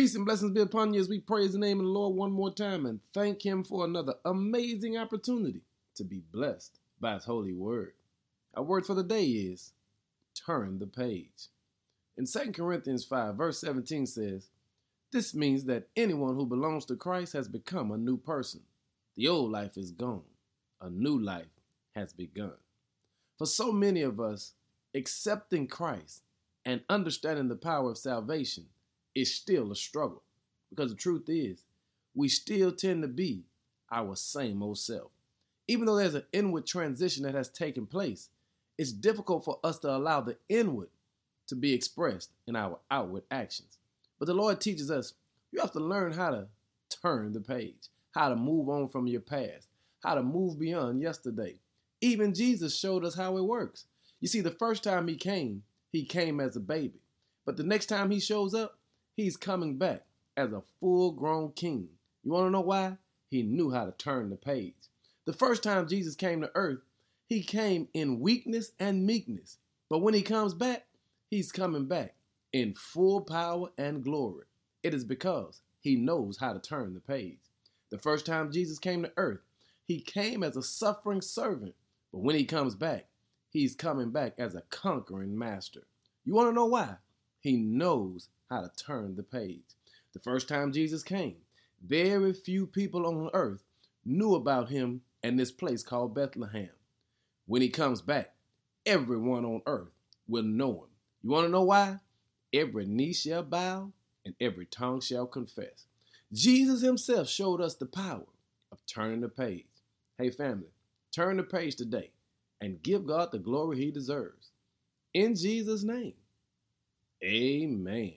Peace and blessings be upon you as we praise the name of the Lord one more time and thank Him for another amazing opportunity to be blessed by His holy word. Our word for the day is turn the page. In 2 Corinthians 5, verse 17 says, This means that anyone who belongs to Christ has become a new person. The old life is gone, a new life has begun. For so many of us, accepting Christ and understanding the power of salvation is still a struggle. Because the truth is, we still tend to be our same old self. Even though there's an inward transition that has taken place, it's difficult for us to allow the inward to be expressed in our outward actions. But the Lord teaches us you have to learn how to turn the page, how to move on from your past, how to move beyond yesterday. Even Jesus showed us how it works. You see, the first time he came, he came as a baby. But the next time he shows up, He's coming back as a full grown king. You want to know why? He knew how to turn the page. The first time Jesus came to earth, he came in weakness and meekness. But when he comes back, he's coming back in full power and glory. It is because he knows how to turn the page. The first time Jesus came to earth, he came as a suffering servant. But when he comes back, he's coming back as a conquering master. You want to know why? He knows how to turn the page. The first time Jesus came, very few people on earth knew about him and this place called Bethlehem. When he comes back, everyone on earth will know him. You want to know why? Every knee shall bow and every tongue shall confess. Jesus himself showed us the power of turning the page. Hey, family, turn the page today and give God the glory he deserves. In Jesus' name, amen.